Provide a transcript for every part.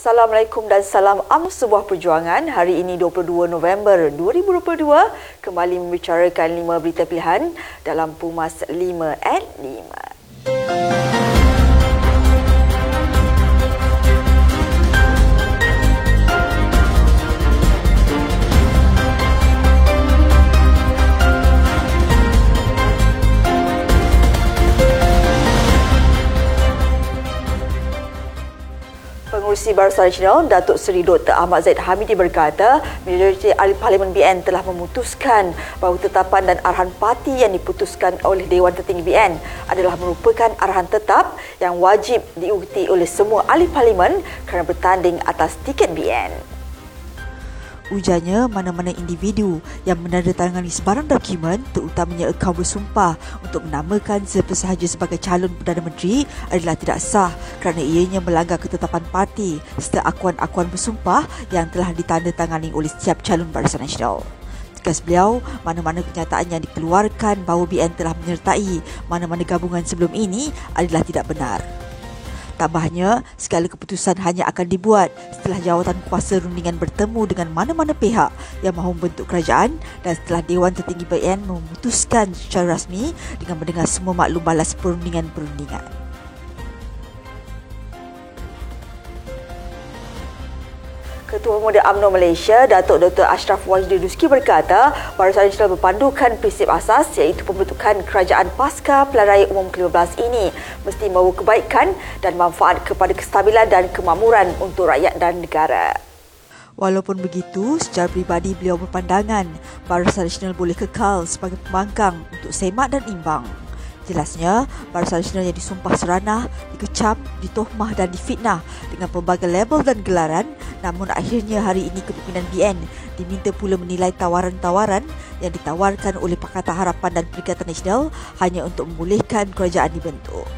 Assalamualaikum dan salam UMNO Sebuah Perjuangan. Hari ini 22 November 2022 kembali membicarakan lima berita pilihan dalam Pumas 5 at 5. Pengurusi Barisan Nasional Datuk Seri Dr. Ahmad Zaid Hamidi berkata, majoriti ahli Parlimen BN telah memutuskan bahawa tetapan dan arahan parti yang diputuskan oleh Dewan Tertinggi BN adalah merupakan arahan tetap yang wajib diikuti oleh semua ahli Parlimen kerana bertanding atas tiket BN. Ujarnya mana-mana individu yang menandatangani sebarang dokumen terutamanya akaun bersumpah untuk menamakan siapa sahaja sebagai calon Perdana Menteri adalah tidak sah kerana ianya melanggar ketetapan parti serta akuan-akuan bersumpah yang telah ditandatangani oleh setiap calon Barisan Nasional. Tegas beliau, mana-mana kenyataan yang dikeluarkan bahawa BN telah menyertai mana-mana gabungan sebelum ini adalah tidak benar. Tambahnya, segala keputusan hanya akan dibuat setelah jawatan kuasa rundingan bertemu dengan mana-mana pihak yang mahu membentuk kerajaan dan setelah Dewan Tertinggi BN memutuskan secara rasmi dengan mendengar semua maklum balas perundingan-perundingan. Ketua Pemuda UMNO Malaysia, Datuk Dr. Ashraf Wajdi Duski berkata, Barisan Nasional berpandukan prinsip asas iaitu pembentukan kerajaan pasca pilihan raya umum ke-15 ini mesti membawa kebaikan dan manfaat kepada kestabilan dan kemakmuran untuk rakyat dan negara. Walaupun begitu, secara pribadi beliau berpandangan Barisan Nasional boleh kekal sebagai pembangkang untuk semak dan imbang. Jelasnya, Barisan Nasional yang disumpah seranah, dikecam, ditohmah dan difitnah dengan pelbagai label dan gelaran namun akhirnya hari ini kepimpinan BN diminta pula menilai tawaran-tawaran yang ditawarkan oleh Pakatan Harapan dan Perikatan Nasional hanya untuk membolehkan kerajaan dibentuk.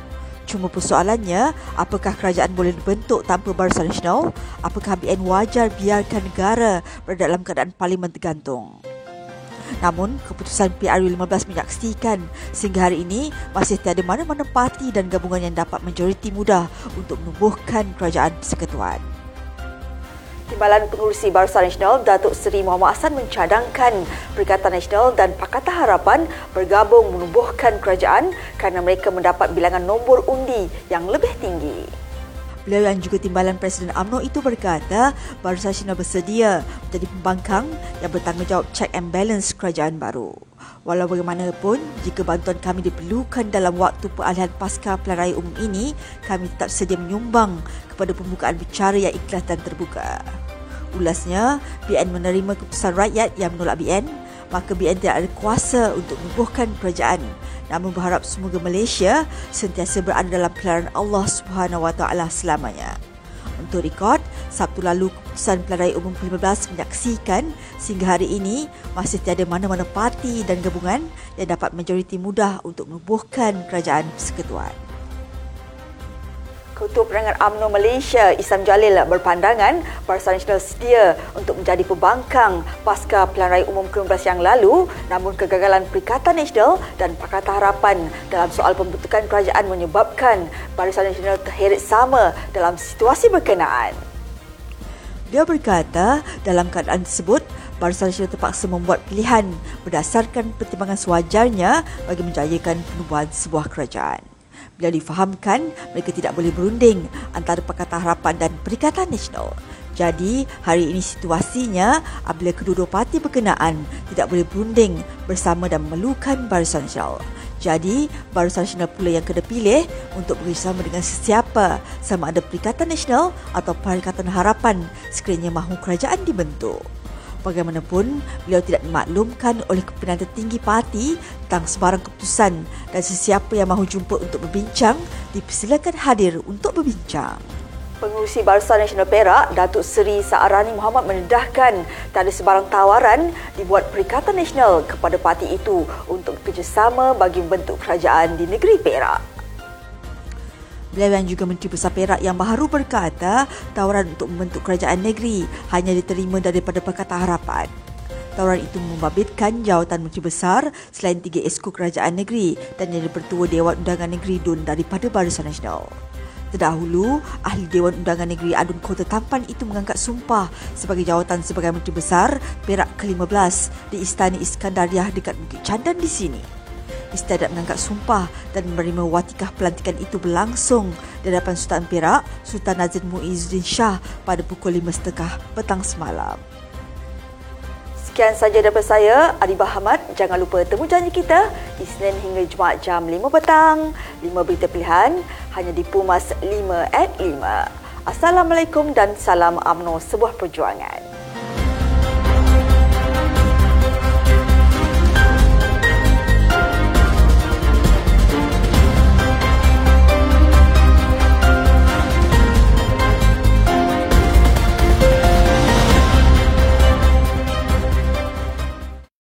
Cuma persoalannya, apakah kerajaan boleh dibentuk tanpa Barisan Nasional? Apakah BN wajar biarkan negara berada dalam keadaan parlimen tergantung? Namun, keputusan PRU 15 menyaksikan sehingga hari ini masih tiada mana-mana parti dan gabungan yang dapat majoriti mudah untuk menubuhkan kerajaan persekutuan. Timbalan Pengurusi Barisan Nasional Datuk Seri Muhammad Hassan mencadangkan Perikatan Nasional dan Pakatan Harapan bergabung menubuhkan kerajaan kerana mereka mendapat bilangan nombor undi yang lebih tinggi. Beliau yang juga timbalan Presiden AMNO itu berkata Barisan Nasional bersedia menjadi pembangkang yang bertanggungjawab check and balance kerajaan baru. Walau bagaimanapun, jika bantuan kami diperlukan dalam waktu peralihan pasca pilihan raya umum ini, kami tetap sedia menyumbang kepada pembukaan bicara yang ikhlas dan terbuka. Ulasnya, BN menerima keputusan rakyat yang menolak BN, maka BN tidak ada kuasa untuk menubuhkan kerajaan. Namun berharap semoga Malaysia sentiasa berada dalam pilihan Allah Subhanahu Wa Taala selamanya. Untuk rekod, Sabtu lalu keputusan raya umum ke-15 menyaksikan sehingga hari ini masih tiada mana-mana parti dan gabungan yang dapat majoriti mudah untuk menubuhkan kerajaan persekutuan. Ketua Penerangan UMNO Malaysia Isam Jalil berpandangan Barisan Nasional sedia untuk menjadi pembangkang pasca pilihan raya umum ke-15 yang lalu namun kegagalan Perikatan Nasional dan Pakatan Harapan dalam soal pembentukan kerajaan menyebabkan Barisan Nasional terheret sama dalam situasi berkenaan. Dia berkata, dalam keadaan tersebut, Barisan Nasional terpaksa membuat pilihan berdasarkan pertimbangan sewajarnya bagi menjayakan penubuhan sebuah kerajaan. Beliau difahamkan mereka tidak boleh berunding antara Pakatan Harapan dan Perikatan Nasional. Jadi, hari ini situasinya apabila kedua-dua parti berkenaan tidak boleh berunding bersama dan memerlukan Barisan Nasional. Jadi, Barisan Nasional pula yang kena pilih untuk bekerjasama dengan sesiapa sama ada Perikatan Nasional atau Perikatan Harapan sekiranya mahu kerajaan dibentuk. Bagaimanapun, beliau tidak dimaklumkan oleh kepimpinan tertinggi parti tentang sebarang keputusan dan sesiapa yang mahu jumpa untuk berbincang dipersilakan hadir untuk berbincang. Pengurusi Barisan Nasional Perak, Datuk Seri Saarani Muhammad mendedahkan tak ada sebarang tawaran dibuat Perikatan Nasional kepada parti itu untuk bekerjasama bagi membentuk kerajaan di negeri Perak. Beliau juga Menteri Besar Perak yang baru berkata tawaran untuk membentuk kerajaan negeri hanya diterima daripada Pakatan Harapan. Tawaran itu membabitkan jawatan Menteri Besar selain tiga esko kerajaan negeri dan yang bertua Dewan Undangan Negeri DUN daripada Barisan Nasional. Terdahulu, Ahli Dewan Undangan Negeri Adun Kota Tampan itu mengangkat sumpah sebagai jawatan sebagai Menteri Besar Perak ke-15 di Istana Iskandariah dekat Bukit Candan di sini. Istiadat mengangkat sumpah dan menerima watikah pelantikan itu berlangsung di hadapan Sultan Perak, Sultan Nazir Muizzuddin Shah pada pukul 5.30 petang semalam. Sekian saja daripada saya, Arifah Ahmad. Jangan lupa temu janji kita Isnin hingga Jumaat jam 5 petang. 5 berita pilihan hanya di Pumas 5 at 5. Assalamualaikum dan salam UMNO sebuah perjuangan.